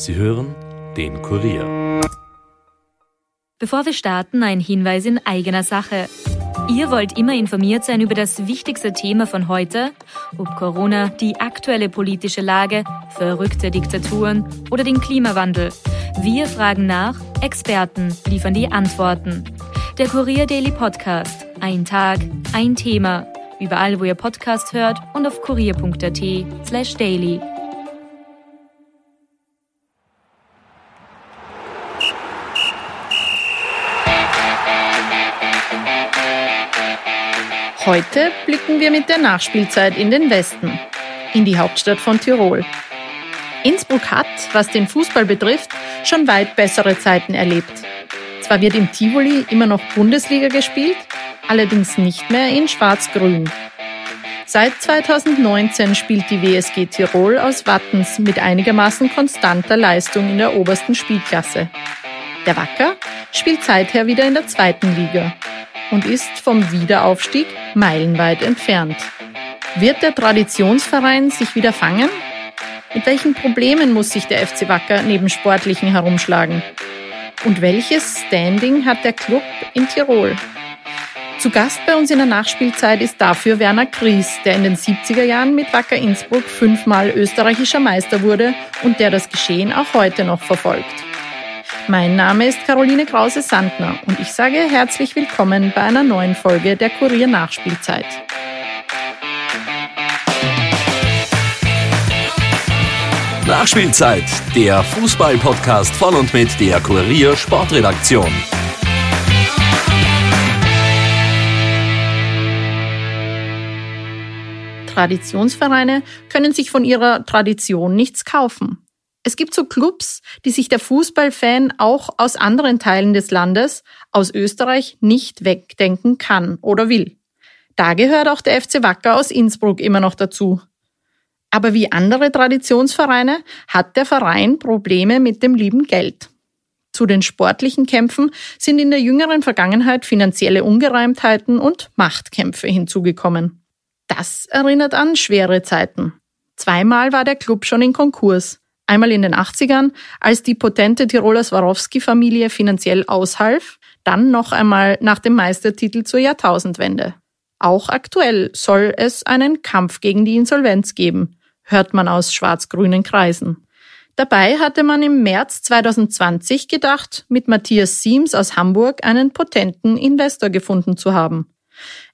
Sie hören den Kurier. Bevor wir starten, ein Hinweis in eigener Sache. Ihr wollt immer informiert sein über das wichtigste Thema von heute, ob Corona, die aktuelle politische Lage, verrückte Diktaturen oder den Klimawandel. Wir fragen nach, Experten liefern die Antworten. Der Kurier Daily Podcast. Ein Tag, ein Thema. Überall, wo ihr Podcast hört und auf kurier.at slash daily. Heute blicken wir mit der Nachspielzeit in den Westen, in die Hauptstadt von Tirol. Innsbruck hat, was den Fußball betrifft, schon weit bessere Zeiten erlebt. Zwar wird im Tivoli immer noch Bundesliga gespielt, allerdings nicht mehr in Schwarz-Grün. Seit 2019 spielt die WSG Tirol aus Wattens mit einigermaßen konstanter Leistung in der obersten Spielklasse. Der Wacker spielt seither wieder in der zweiten Liga und ist vom Wiederaufstieg meilenweit entfernt. Wird der Traditionsverein sich wieder fangen? Mit welchen Problemen muss sich der FC Wacker neben Sportlichen herumschlagen? Und welches Standing hat der Club in Tirol? Zu Gast bei uns in der Nachspielzeit ist dafür Werner Kries, der in den 70er Jahren mit Wacker Innsbruck fünfmal österreichischer Meister wurde und der das Geschehen auch heute noch verfolgt. Mein Name ist Caroline Krause-Sandner und ich sage herzlich willkommen bei einer neuen Folge der Kurier Nachspielzeit. Nachspielzeit, der Fußball-Podcast von und mit der Kurier Sportredaktion. Traditionsvereine können sich von ihrer Tradition nichts kaufen. Es gibt so Clubs, die sich der Fußballfan auch aus anderen Teilen des Landes, aus Österreich, nicht wegdenken kann oder will. Da gehört auch der FC Wacker aus Innsbruck immer noch dazu. Aber wie andere Traditionsvereine hat der Verein Probleme mit dem lieben Geld. Zu den sportlichen Kämpfen sind in der jüngeren Vergangenheit finanzielle Ungereimtheiten und Machtkämpfe hinzugekommen. Das erinnert an schwere Zeiten. Zweimal war der Club schon in Konkurs. Einmal in den 80ern, als die potente Tiroler Swarovski-Familie finanziell aushalf, dann noch einmal nach dem Meistertitel zur Jahrtausendwende. Auch aktuell soll es einen Kampf gegen die Insolvenz geben, hört man aus schwarz-grünen Kreisen. Dabei hatte man im März 2020 gedacht, mit Matthias Siems aus Hamburg einen potenten Investor gefunden zu haben.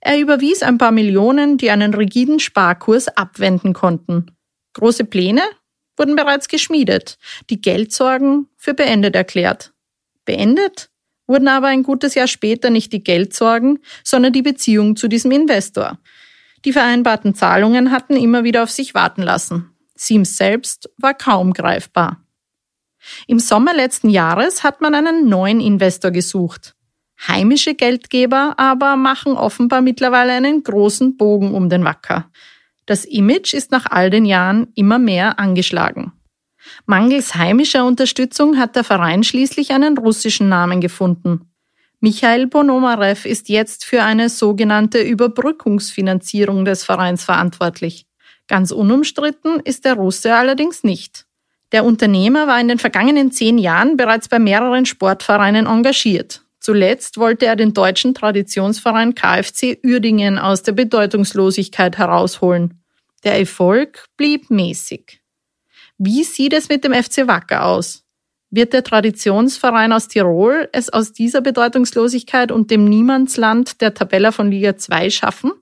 Er überwies ein paar Millionen, die einen rigiden Sparkurs abwenden konnten. Große Pläne wurden bereits geschmiedet, die Geldsorgen für beendet erklärt. Beendet wurden aber ein gutes Jahr später nicht die Geldsorgen, sondern die Beziehung zu diesem Investor. Die vereinbarten Zahlungen hatten immer wieder auf sich warten lassen. Sims selbst war kaum greifbar. Im Sommer letzten Jahres hat man einen neuen Investor gesucht. Heimische Geldgeber aber machen offenbar mittlerweile einen großen Bogen um den Wacker. Das Image ist nach all den Jahren immer mehr angeschlagen. Mangels heimischer Unterstützung hat der Verein schließlich einen russischen Namen gefunden. Michael Bonomarev ist jetzt für eine sogenannte Überbrückungsfinanzierung des Vereins verantwortlich. Ganz unumstritten ist der Russe allerdings nicht. Der Unternehmer war in den vergangenen zehn Jahren bereits bei mehreren Sportvereinen engagiert. Zuletzt wollte er den deutschen Traditionsverein KfC Uerdingen aus der Bedeutungslosigkeit herausholen. Der Erfolg blieb mäßig. Wie sieht es mit dem FC Wacker aus? Wird der Traditionsverein aus Tirol es aus dieser Bedeutungslosigkeit und dem Niemandsland der Tabella von Liga 2 schaffen?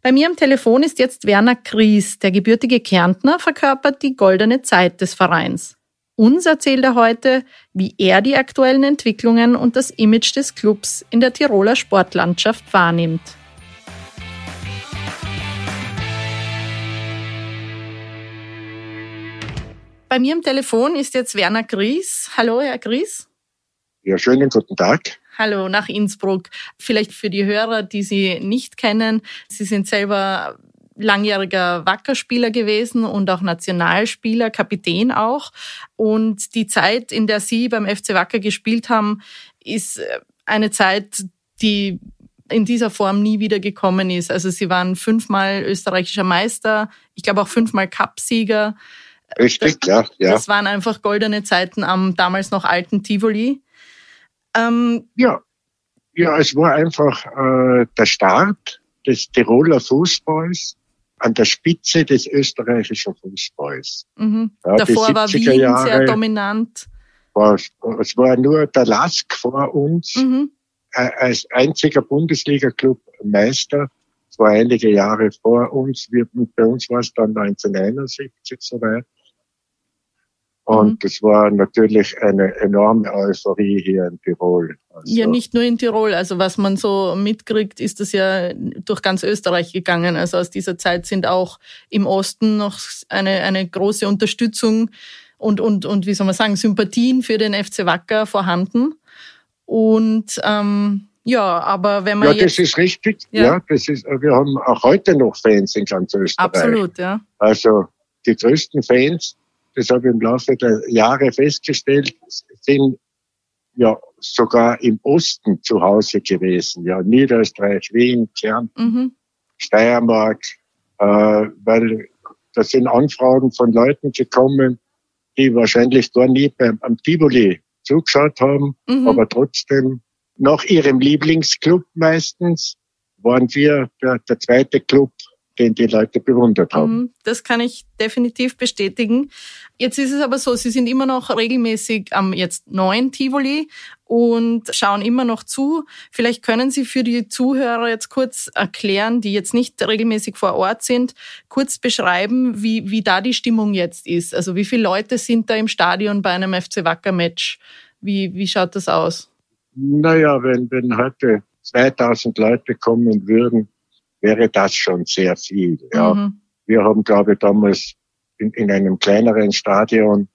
Bei mir am Telefon ist jetzt Werner Kries, der gebürtige Kärntner, verkörpert die goldene Zeit des Vereins. Uns erzählt er heute, wie er die aktuellen Entwicklungen und das Image des Clubs in der Tiroler Sportlandschaft wahrnimmt. Bei mir am Telefon ist jetzt Werner Gries. Hallo, Herr Gries. Ja, schönen guten Tag. Hallo nach Innsbruck. Vielleicht für die Hörer, die Sie nicht kennen. Sie sind selber langjähriger Wackerspieler gewesen und auch Nationalspieler, Kapitän auch. Und die Zeit, in der Sie beim FC Wacker gespielt haben, ist äh, eine Zeit, die in dieser Form nie wieder gekommen ist. Also Sie waren fünfmal österreichischer Meister, ich glaube auch fünfmal Cupsieger. Richtig, ja, ja. Das waren einfach goldene Zeiten am damals noch alten Tivoli. Ähm, ja, ja, es war einfach äh, der Start des Tiroler Fußballs an der Spitze des österreichischen Fußballs. Mhm. Ja, Davor war Wien Jahre sehr dominant. War, es war nur der Lask vor uns mhm. Als einziger Bundesliga-Club Meister. Es war einige Jahre vor uns. Wir, bei uns war es dann 1971 soweit. Und es mhm. war natürlich eine enorme Euphorie hier in Tirol. Also ja, nicht nur in Tirol. Also was man so mitkriegt, ist das ja durch ganz Österreich gegangen. Also aus dieser Zeit sind auch im Osten noch eine, eine große Unterstützung und, und, und wie soll man sagen, Sympathien für den FC Wacker vorhanden. Und ähm, ja, aber wenn man ja, das ist richtig. Ja. ja, das ist. Wir haben auch heute noch Fans in ganz Österreich. Absolut, ja. Also die größten Fans das habe ich im Laufe der Jahre festgestellt, sind ja sogar im Osten zu Hause gewesen. Ja, Niederösterreich, Wien, Kärnten, mhm. Steiermark, äh, weil da sind Anfragen von Leuten gekommen, die wahrscheinlich gar nie beim, am Tivoli zugeschaut haben, mhm. aber trotzdem nach ihrem Lieblingsclub meistens waren wir der, der zweite Club den die Leute bewundert haben. Mhm, das kann ich definitiv bestätigen. Jetzt ist es aber so, Sie sind immer noch regelmäßig am jetzt neuen Tivoli und schauen immer noch zu. Vielleicht können Sie für die Zuhörer jetzt kurz erklären, die jetzt nicht regelmäßig vor Ort sind, kurz beschreiben, wie, wie da die Stimmung jetzt ist. Also wie viele Leute sind da im Stadion bei einem FC Wacker Match? Wie, wie schaut das aus? Naja, wenn, wenn heute 2000 Leute kommen würden, wäre das schon sehr viel. Ja. Mhm. Wir haben, glaube ich, damals in, in einem kleineren Stadion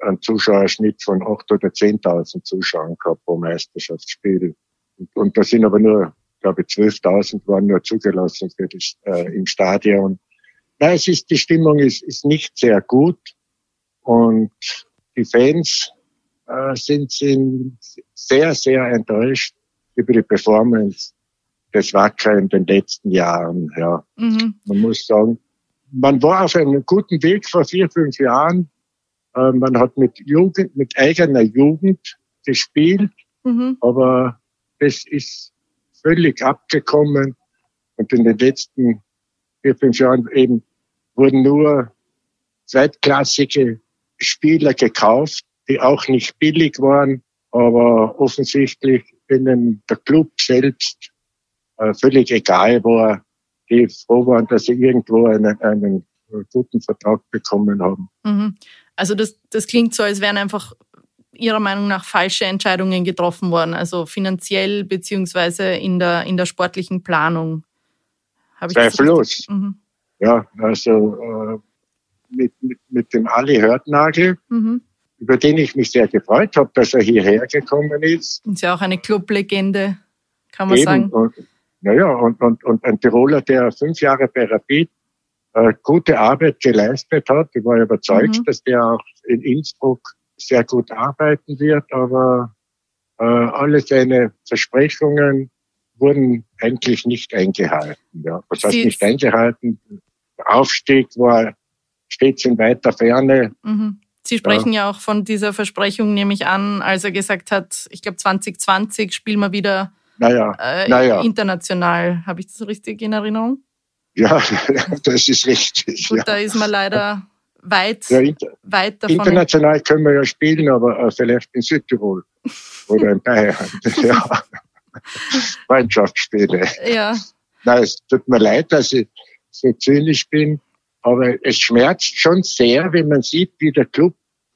einen Zuschauerschnitt von 8.000 oder 10.000 Zuschauern gehabt pro Meisterschaftsspiel. Und, und da sind aber nur, glaube ich, 12.000 waren nur zugelassen für das, äh, im Stadion. Nein, es ist, die Stimmung ist, ist nicht sehr gut und die Fans äh, sind, sind sehr, sehr enttäuscht über die Performance des Wacker in den letzten Jahren. Ja. Mhm. Man muss sagen, man war auf einem guten Weg vor vier, fünf Jahren. Äh, man hat mit Jugend, mit eigener Jugend gespielt, mhm. aber das ist völlig abgekommen. Und in den letzten vier, fünf Jahren eben wurden nur zweitklassige Spieler gekauft, die auch nicht billig waren, aber offensichtlich ihnen der Club selbst völlig egal war, die froh waren, dass sie irgendwo einen, einen guten Vertrag bekommen haben. Mhm. Also das, das klingt so, als wären einfach Ihrer Meinung nach falsche Entscheidungen getroffen worden, also finanziell beziehungsweise in der, in der sportlichen Planung. Habe Zweifellos. Mhm. Ja, also äh, mit, mit, mit dem Ali Hörtnagel, mhm. über den ich mich sehr gefreut habe, dass er hierher gekommen ist. Ist ja auch eine Clublegende, kann man Eben. sagen. Und, naja, und, und, und ein Tiroler, der fünf Jahre bei Rapid äh, gute Arbeit geleistet hat. Ich war überzeugt, mhm. dass der auch in Innsbruck sehr gut arbeiten wird, aber äh, alle seine Versprechungen wurden eigentlich nicht eingehalten. Ja. Was heißt nicht eingehalten? Der Aufstieg war stets in weiter Ferne. Mhm. Sie sprechen ja. ja auch von dieser Versprechung, nehme ich an, als er gesagt hat, ich glaube 2020 spielen wir wieder naja, äh, naja. international. Habe ich das richtig in Erinnerung? Ja, das ist richtig. Gut, ja. da ist man leider weit, ja, inter weit davon. International können wir ja spielen, aber äh, vielleicht in Südtirol oder in Bayern. ja. Freundschaftsspiele. Ja. Nein, es tut mir leid, dass ich so zynisch bin, aber es schmerzt schon sehr, wenn man sieht, wie der Club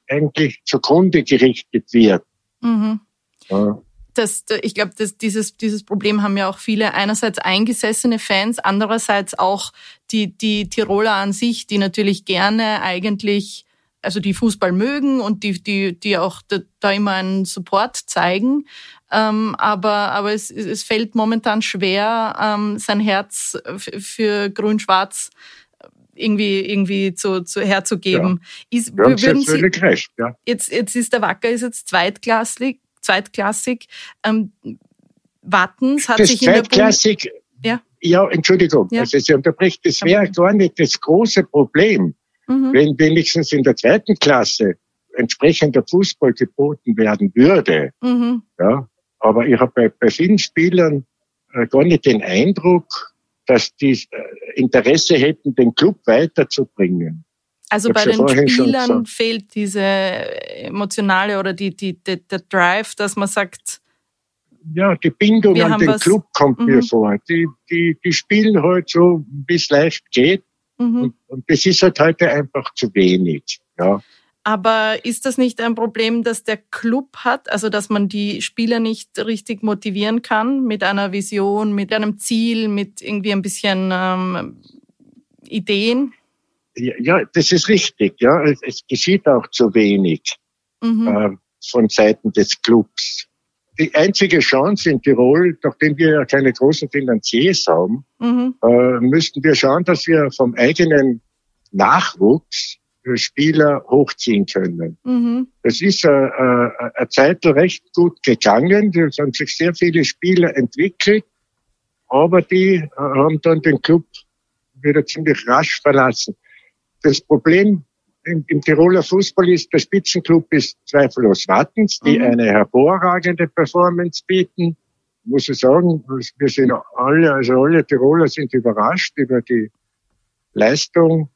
eigentlich zugrunde gerichtet wird. Mhm. Ja das, ich glaube, dieses, dieses Problem haben ja auch viele einerseits eingesessene Fans, andererseits auch die, die Tiroler an sich, die natürlich gerne eigentlich, also die Fußball mögen und die, die, die auch da, da immer einen Support zeigen. Ähm, aber, aber es, es fällt momentan schwer, ähm, sein Herz für Grün-Schwarz irgendwie irgendwie zu, zu herzugeben. Ja. Ist, würden Sie, recht, ja. jetzt, jetzt ist der Wacker ist jetzt zweitklassig, zweitklassig. Ähm, Wattens hat das sich in Bund ja. ja, Entschuldigung, ja. also Sie unterbricht, das wäre gar nicht das große Problem. Mhm. Wenn wenigstens in der zweiten Klasse entsprechender Fußball geboten werden würde, mhm. ja, aber ich habe bei, bei vielen Spielern äh, gar nicht den Eindruck, dass die äh, Interesse hätten, den Club weiterzubringen. Also bei den Spielern fehlt diese emotionale oder die, die, die, der Drive, dass man sagt, ja, die Bindung an den was, Club kommt mhm. mir vor. Die, die, die spielen halt so, wie es leicht geht. Mhm. Und, und das ist halt heute einfach zu wenig. Ja. Aber ist das nicht ein Problem, dass der Club hat, also dass man die Spieler nicht richtig motivieren kann mit einer Vision, mit einem Ziel, mit irgendwie ein bisschen ähm, Ideen? Ja, das ist richtig. Ja, es, es geschieht auch zu wenig mhm. äh, von Seiten des Clubs. Die einzige Chance in Tirol, nachdem wir ja keine großen Finanziers haben, mhm. äh, müssten wir schauen, dass wir vom eigenen Nachwuchs Spieler hochziehen können. Mhm. Das ist äh, äh, eine Zeit recht gut gegangen. Es haben sich sehr viele Spieler entwickelt, aber die äh, haben dann den Club wieder ziemlich rasch verlassen. Das Problem im, im Tiroler Fußball ist, der Spitzenclub ist zweifellos Wattens, die mhm. eine hervorragende Performance bieten. Muss ich sagen, wir sind alle, also alle Tiroler sind überrascht über die Leistung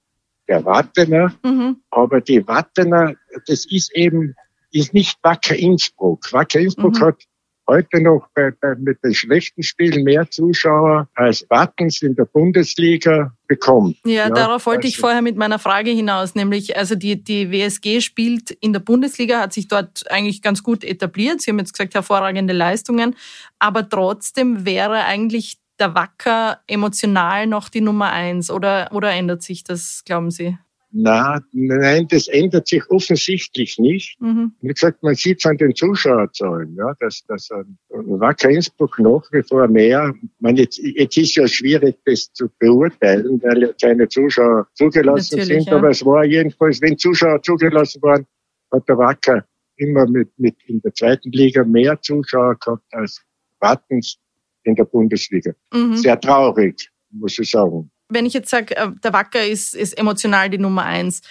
der Wattener. Mhm. Aber die Wattener, das ist eben, ist nicht Wacker Innsbruck. Wacker Innsbruck mhm. hat heute noch bei, bei, mit den schlechten Spielen mehr Zuschauer als Wattens in der Bundesliga bekommt. Ja, ja darauf wollte also. ich vorher mit meiner Frage hinaus, nämlich also die, die WSG spielt in der Bundesliga, hat sich dort eigentlich ganz gut etabliert. Sie haben jetzt gesagt, hervorragende Leistungen, aber trotzdem wäre eigentlich der Wacker emotional noch die Nummer eins oder, oder ändert sich das, glauben Sie? Na, nein, das ändert sich offensichtlich nicht. Mhm. Wie gesagt, man sieht es an den Zuschauerzahlen, ja, dass, dass ein Wacker Innsbruck nach wie vor mehr, man jetzt, jetzt ist ja schwierig, das zu beurteilen, weil ja keine Zuschauer zugelassen Natürlich, sind, ja. aber es war jedenfalls, wenn Zuschauer zugelassen waren, hat der Wacker immer mit, mit in der zweiten Liga mehr Zuschauer gehabt als Wattens in der Bundesliga. Mhm. Sehr traurig, muss ich sagen. Wenn ich jetzt sage, äh, der Wacker ist, ist emotional die Nummer eins,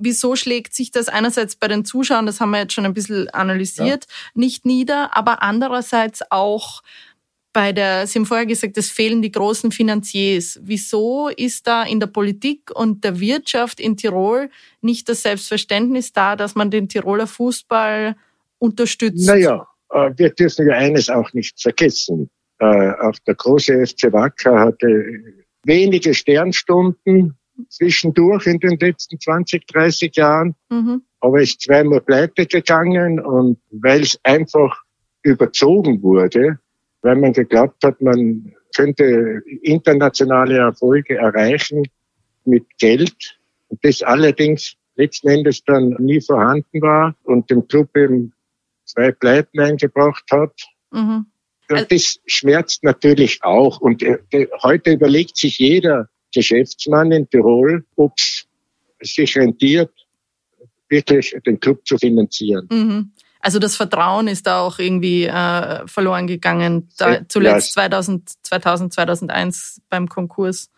wieso schlägt sich das einerseits bei den Zuschauern, das haben wir jetzt schon ein bisschen analysiert, ja. nicht nieder, aber andererseits auch bei der, Sie haben vorher gesagt, es fehlen die großen Finanziers. Wieso ist da in der Politik und der Wirtschaft in Tirol nicht das Selbstverständnis da, dass man den Tiroler Fußball unterstützt? Naja, äh, wir dürfen ja eines auch nicht vergessen. Äh, auch der große FC Wacker hatte wenige Sternstunden zwischendurch in den letzten 20, 30 Jahren, mhm. aber ist zweimal pleite gegangen und weil es einfach überzogen wurde, weil man geglaubt hat, man könnte internationale Erfolge erreichen mit Geld und das allerdings letzten Endes dann nie vorhanden war und dem Club eben zwei Pleiten eingebracht hat. Mhm. Also das schmerzt natürlich auch. Und äh, heute überlegt sich jeder Geschäftsmann in Tirol, ob es sich rentiert, wirklich den Club zu finanzieren. Mhm. Also das Vertrauen ist da auch irgendwie äh, verloren gegangen, da, zuletzt ja. 2000, 2000, 2001 beim Konkurs.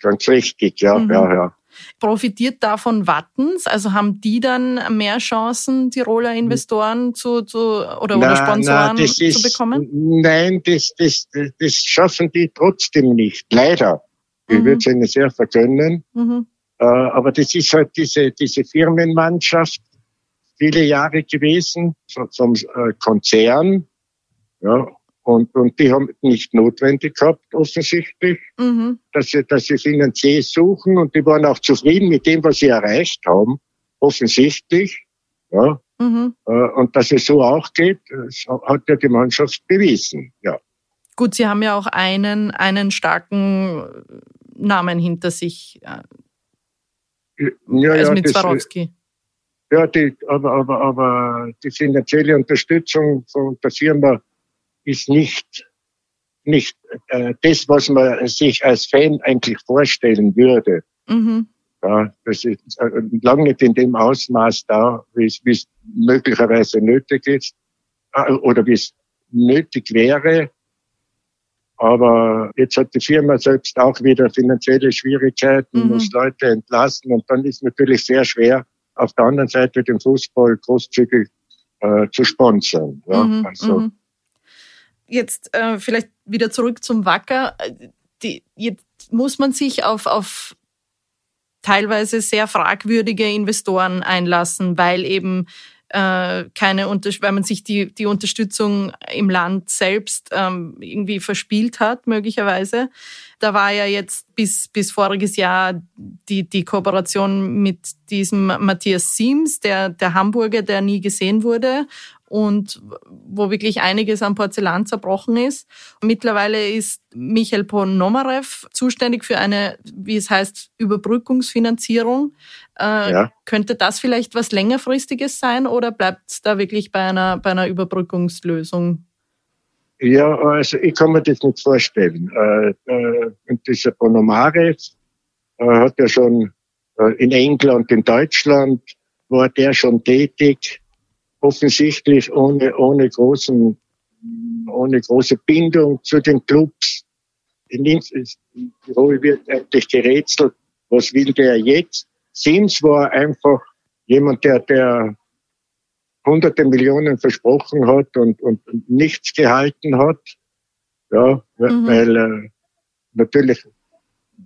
Ganz richtig, ja, mhm. ja, ja. Profitiert davon Wattens? Also haben die dann mehr Chancen, Tiroler Investoren zu, zu oder, na, oder Sponsoren na, ist, zu bekommen? Nein, das, das, das schaffen die trotzdem nicht. Leider. Ich mhm. würde es ihnen sehr vergönnen. Mhm. Äh, aber das ist halt diese, diese Firmenmannschaft viele Jahre gewesen vom äh, Konzern. Ja, und, und die haben nicht notwendig gehabt, offensichtlich, mhm. dass, sie, dass sie Finanzier suchen und die waren auch zufrieden mit dem, was sie erreicht haben, offensichtlich. Ja. Mhm. Äh, und dass es so auch geht, hat ja die Mannschaft bewiesen. Ja. Gut, Sie haben ja auch einen, einen starken Namen hinter sich. Äh, ja, also ja, mit Swarovski. Ja, die, aber, aber, aber die finanzielle Unterstützung von der Firma ist nicht, nicht äh, das, was man sich als Fan eigentlich vorstellen würde. Mhm. Ja, das ist äh, lange nicht in dem Ausmaß da, wie es möglicherweise nötig ist äh, oder wie es nötig wäre. Aber jetzt hat die Firma selbst auch wieder finanzielle Schwierigkeiten, mhm. muss Leute entlassen und dann ist natürlich sehr schwer, auf der anderen Seite den Fußball großzügig äh, zu sponsern. Ja? Mhm. Also, mhm. Jetzt äh, vielleicht wieder zurück zum Wacker. Die, jetzt muss man sich auf, auf teilweise sehr fragwürdige Investoren einlassen, weil eben äh, keine weil man sich die, die Unterstützung im Land selbst ähm, irgendwie verspielt hat, möglicherweise. Da war ja jetzt bis, bis voriges Jahr die, die Kooperation mit diesem Matthias Siems, der, der Hamburger, der nie gesehen wurde und wo wirklich einiges am Porzellan zerbrochen ist. Mittlerweile ist Michael Ponomarev zuständig für eine, wie es heißt, Überbrückungsfinanzierung. Äh, ja. Könnte das vielleicht was längerfristiges sein oder bleibt es da wirklich bei einer, bei einer Überbrückungslösung? Ja, also ich kann mir das nicht vorstellen. Äh, äh, dieser Ponomarev äh, hat ja schon in England, in Deutschland, war der schon tätig offensichtlich ohne, ohne großen, ohne große Bindung zu den Clubs. In Tirol wird eigentlich gerätselt, was will der jetzt? Sims war einfach jemand, der, der hunderte Millionen versprochen hat und, und nichts gehalten hat. Ja, mhm. weil äh, natürlich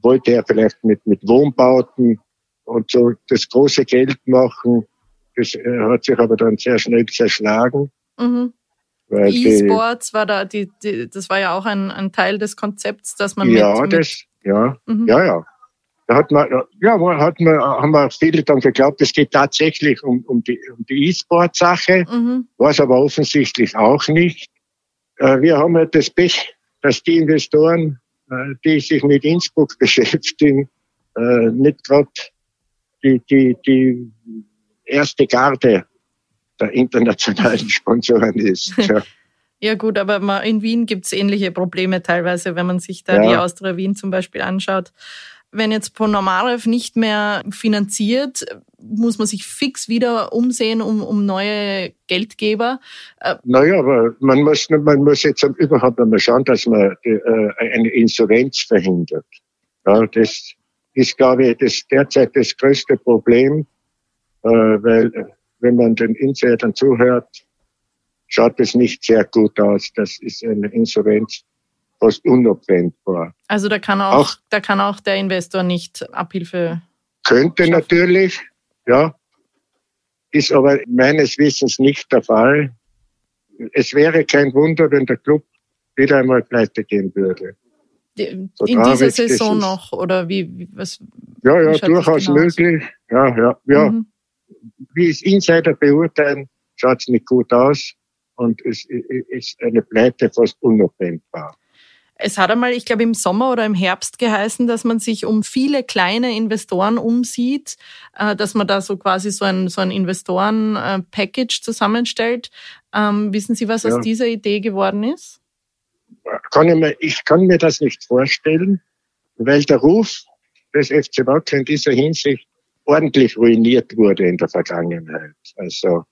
wollte er vielleicht mit, mit Wohnbauten und so das große Geld machen. Das äh, hat sich aber dann sehr schnell zerschlagen. Mhm. E-Sports war da, die, die, das war ja auch ein, ein Teil des Konzepts, dass man ja, mit, das, ja, mhm. ja, ja. Da hat man, ja, hat man, haben wir viele dann geglaubt, es geht tatsächlich um, um die, um die E-Sport-Sache, mhm. war es aber offensichtlich auch nicht. Äh, wir haben halt das Pech, dass die Investoren, äh, die sich mit Innsbruck beschäftigen, nicht gerade die, die, die erste Garde der internationalen Sponsoren ist. Ja. Ja gut, aber in Wien gibt es ähnliche Probleme teilweise, wenn man sich da ja. die Austria Wien zum Beispiel anschaut. Wenn jetzt Ponomarev nicht mehr finanziert, muss man sich fix wieder umsehen um, um neue Geldgeber. Äh, naja, aber man muss, man muss jetzt überhaupt einmal schauen, dass man äh, eine Insolvenz verhindert. Ja, das ist, glaube ich, das derzeit das größte Problem äh, weil äh, wenn man den Insidern zuhört, schaut es nicht sehr gut aus. Das ist eine Insolvenz fast unabwendbar. Also da kann auch, auch da kann auch der Investor nicht Abhilfe. Könnte schaffen. natürlich, ja, ist aber meines Wissens nicht der Fall. Es wäre kein Wunder, wenn der Club wieder einmal pleite gehen würde. In dieser Saison noch oder wie, was? Ja, ja, durchaus möglich. Ja, ja, ja. Mhm wie es Insider beurteilen, schaut es nicht gut aus und es ist eine Pleite fast unabwendbar. Es hat einmal, ich glaube, im Sommer oder im Herbst geheißen, dass man sich um viele kleine Investoren umsieht, äh, dass man da so quasi so ein, so ein Investoren-Package zusammenstellt. Ähm, wissen Sie, was ja. aus dieser Idee geworden ist? Kann ich, mir, ich kann mir das nicht vorstellen, weil der Ruf des FC Wacker in dieser Hinsicht ordentlich ruiniert wurde in der Vergangenheit. Also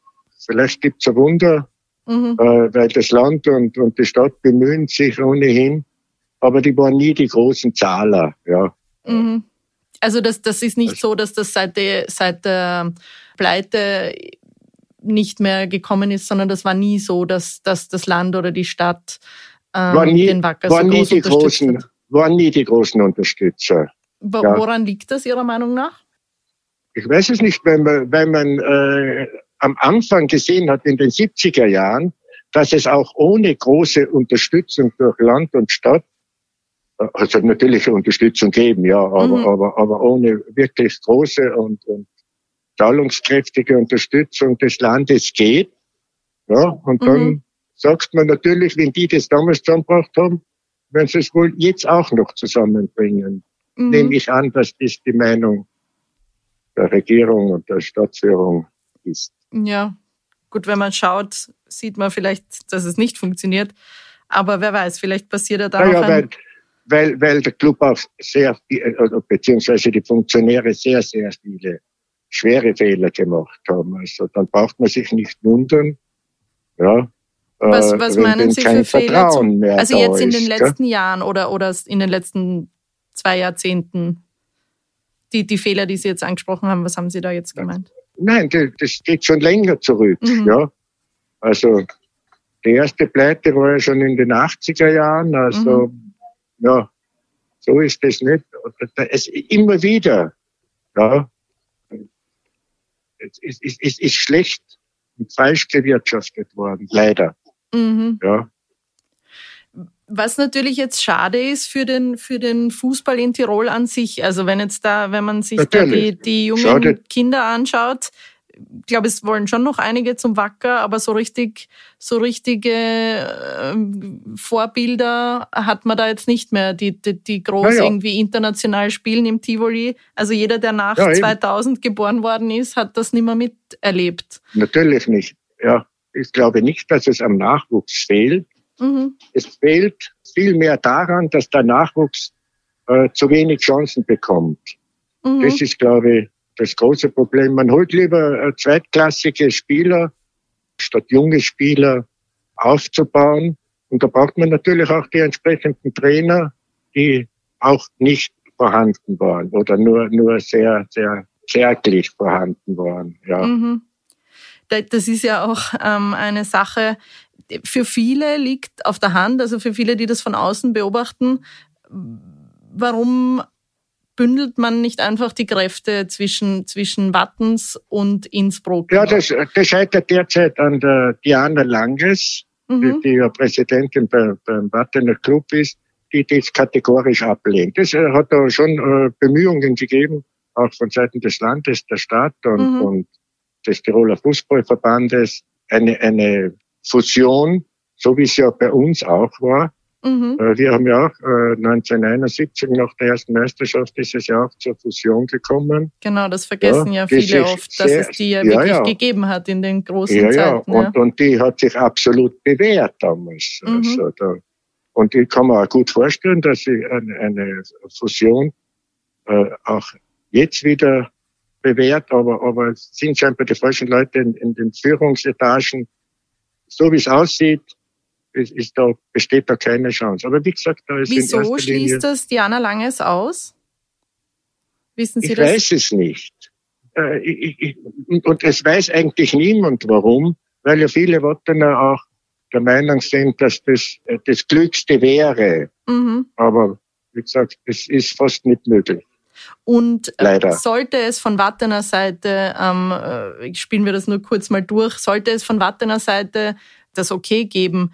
vielleicht gibt's ein Wunder, mhm. äh, weil das Land und, und die Stadt bemühen sich ohnehin, aber die waren nie die großen Zahler. Ja. Mhm. Also das, das ist nicht also, so, dass das seit der, seit der Pleite nicht mehr gekommen ist, sondern das war nie so, dass, dass das Land oder die Stadt ähm, nie, den Wacker so groß die großen, hat. Waren nie die großen Unterstützer. Woran ja. liegt das Ihrer Meinung nach? Ich weiß es nicht, weil man, weil man äh, am Anfang gesehen hat in den 70er Jahren, dass es auch ohne große Unterstützung durch Land und Stadt, äh, also natürlich Unterstützung geben, ja, aber, mhm. aber, aber ohne wirklich große und, und zahlungskräftige Unterstützung des Landes geht. Ja, und dann sagt man natürlich, wenn die das damals zusammengebracht haben, werden sie es wohl jetzt auch noch zusammenbringen. Mhm. Nehme ich an, dass das die Meinung der Regierung und der Stadtführung ist. Ja, gut, wenn man schaut, sieht man vielleicht, dass es nicht funktioniert. Aber wer weiß, vielleicht passiert ja da naja, noch ein... Weil, weil, weil der Club auch sehr, beziehungsweise die Funktionäre sehr, sehr viele schwere Fehler gemacht haben. Also dann braucht man sich nicht wundern, ja, Was, was meinen Sie für Fehler? Zum, also jetzt in den letzten gell? Jahren oder, oder in den letzten zwei Jahrzehnten? Die, die Fehler, die Sie jetzt angesprochen haben, was haben Sie da jetzt gemeint? Nein, das geht schon länger zurück. Mhm. Ja. Also die erste Pleite war ja schon in den 80er Jahren. Also mhm. ja, so ist es nicht. Es immer wieder. Ja, es ist, es ist schlecht und falsch gewirtschaftet worden, leider. Mhm. Ja. Was natürlich jetzt schade ist für den, für den Fußball in Tirol an sich. Also wenn jetzt da, wenn man sich da die, die jungen schade. Kinder anschaut, ich glaube, es wollen schon noch einige zum Wacker, aber so richtig, so richtige äh, Vorbilder hat man da jetzt nicht mehr, die, die, die groß ja. irgendwie international spielen im Tivoli. Also jeder, der nach ja, 2000 geboren worden ist, hat das nicht mehr miterlebt. Natürlich nicht. Ja, ich glaube nicht, dass es am Nachwuchs fehlt. Mhm. Es fehlt vielmehr daran, dass der Nachwuchs äh, zu wenig Chancen bekommt. Mhm. Das ist, glaube ich, das große Problem. Man holt lieber äh, zweitklassige Spieler, statt junge Spieler aufzubauen. Und da braucht man natürlich auch die entsprechenden Trainer, die auch nicht vorhanden waren oder nur, nur sehr, sehr kärglich vorhanden waren. Ja. Mhm. Das ist ja auch ähm, eine Sache, für viele liegt auf der Hand, also für viele, die das von außen beobachten, warum bündelt man nicht einfach die Kräfte zwischen, zwischen Wattens und Innsbruck? Ja, das, das scheitert derzeit an der Diana Langes, mhm. die, die ja Präsidentin bei, beim Wattener Club ist, die das kategorisch ablehnt. Es äh, hat da schon äh, Bemühungen gegeben, auch von Seiten des Landes, der Stadt und, mhm. und des Tiroler Fußballverbandes, eine, eine Fusion, so wie es ja bei uns auch war, Mhm. Äh, wir haben ja auch 1971 äh, nach der ersten Meisterschaft ist es ja auch zur Fusion gekommen. Genau, das vergessen ja, ja viele oft, dass es die ja, wirklich ja. gegeben hat in den großen ja, Zeiten. Ja. Und, und die hat sich absolut bewährt damals. Mhm. Also da, und ich kann mir auch gut vorstellen, dass eine, eine Fusion äh, auch jetzt wieder bewährt, aber, aber es sind scheinbar die falschen Leute in, in den Führungsetagen. So wie es aussieht, ist, ist da, besteht da keine Chance. Aber wie gesagt, da ist Wieso schließt das Diana Langes aus? Wissen Sie ich das? Ich weiß es nicht. Äh, ich, ich, und es weiß eigentlich niemand warum, weil ja viele Wattener auch der Meinung sind, dass das äh, das Glückste wäre. Mhm. Aber wie gesagt, es ist fast nicht möglich. Und äh, Leider. sollte es von Wattener Seite, ähm, äh, spielen wir das nur kurz mal durch, sollte es von Wattener Seite das Okay geben,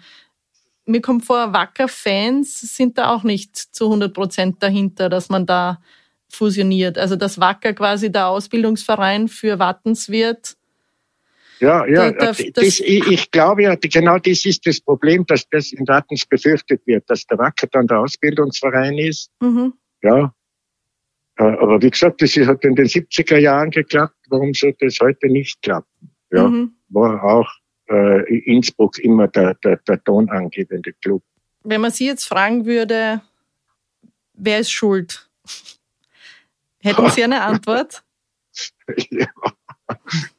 mir kommt vor, Wacker-Fans sind da auch nicht zu 100 Prozent dahinter, dass man da fusioniert. Also dass Wacker quasi der Ausbildungsverein für Wattens wird. Ja, ja, da, da, das, ich, ich, glaube ja, genau das ist das Problem, dass das in Wattens befürchtet wird, dass der Wacker dann der Ausbildungsverein ist. Mhm. Ja. Äh, aber wie gesagt, das hat in den 70er Jahren geklappt. Warum sollte es heute nicht klappen? Ja. Mhm. War auch äh, Innsbruck immer der, der, der tonangebende Club. Wenn man Sie jetzt fragen würde, wer ist schuld? Hätten Sie eine Antwort? ja.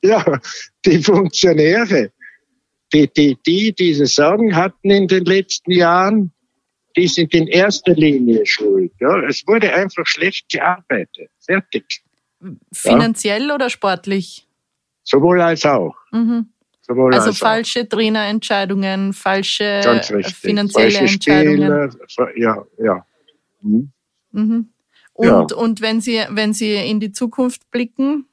ja, die Funktionäre, die, die, die diese Sorgen hatten in den letzten Jahren, die sind in erster Linie schuld. Ja, es wurde einfach schlecht gearbeitet. Fertig. Finanziell ja. oder sportlich? Sowohl als auch. Mhm. Sowohl also falsche Trainerentscheidungen, falsche finanzielle falsche Entscheidungen. Spiele, ja, ja. Mhm. Mhm. Und, ja. und wenn Sie, wenn Sie in die Zukunft blicken,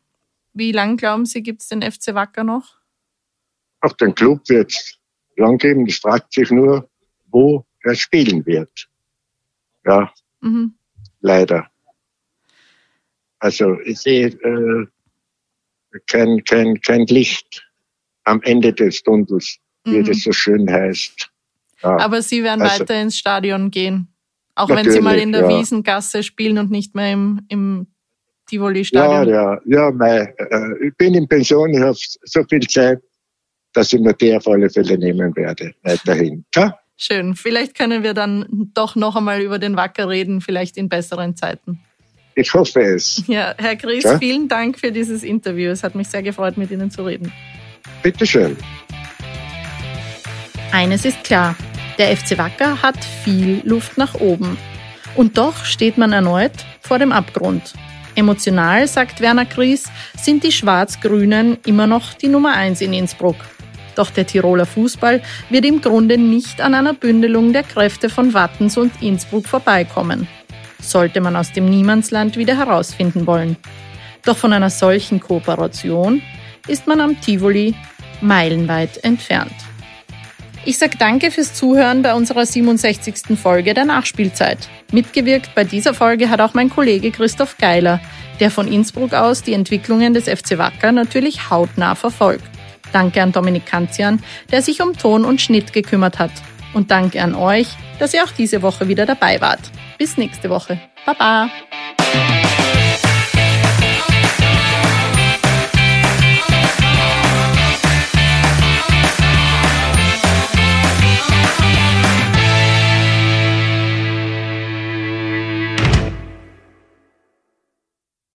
wie lang glauben Sie, gibt es den FC Wacker noch? Auch den Club wird es lang geben. Es fragt sich nur, wo spielen wird. Ja, mhm. leider. Also ich sehe äh, kein, kein, kein Licht am Ende des Tunnels, wie mhm. das so schön heißt. Ja. Aber Sie werden also, weiter ins Stadion gehen. Auch wenn Sie mal in der ja. Wiesengasse spielen und nicht mehr im, im Tivoli-Stadion. Ja, ja, ja, mei, äh, ich bin in Pension, ich habe so viel Zeit, dass ich mir die auf alle Fälle nehmen werde, weiterhin. Ja? Schön. Vielleicht können wir dann doch noch einmal über den Wacker reden, vielleicht in besseren Zeiten. Ich hoffe es. Ja, Herr Chris, ja? vielen Dank für dieses Interview. Es hat mich sehr gefreut, mit Ihnen zu reden. Bitteschön. Eines ist klar, der FC Wacker hat viel Luft nach oben. Und doch steht man erneut vor dem Abgrund. Emotional, sagt Werner Gries, sind die Schwarz-Grünen immer noch die Nummer eins in Innsbruck. Doch der Tiroler Fußball wird im Grunde nicht an einer Bündelung der Kräfte von Wattens und Innsbruck vorbeikommen. Sollte man aus dem Niemandsland wieder herausfinden wollen. Doch von einer solchen Kooperation ist man am Tivoli meilenweit entfernt. Ich sage danke fürs Zuhören bei unserer 67. Folge der Nachspielzeit. Mitgewirkt bei dieser Folge hat auch mein Kollege Christoph Geiler, der von Innsbruck aus die Entwicklungen des FC Wacker natürlich hautnah verfolgt. Danke an Dominik Kanzian, der sich um Ton und Schnitt gekümmert hat. Und danke an euch, dass ihr auch diese Woche wieder dabei wart. Bis nächste Woche. Baba!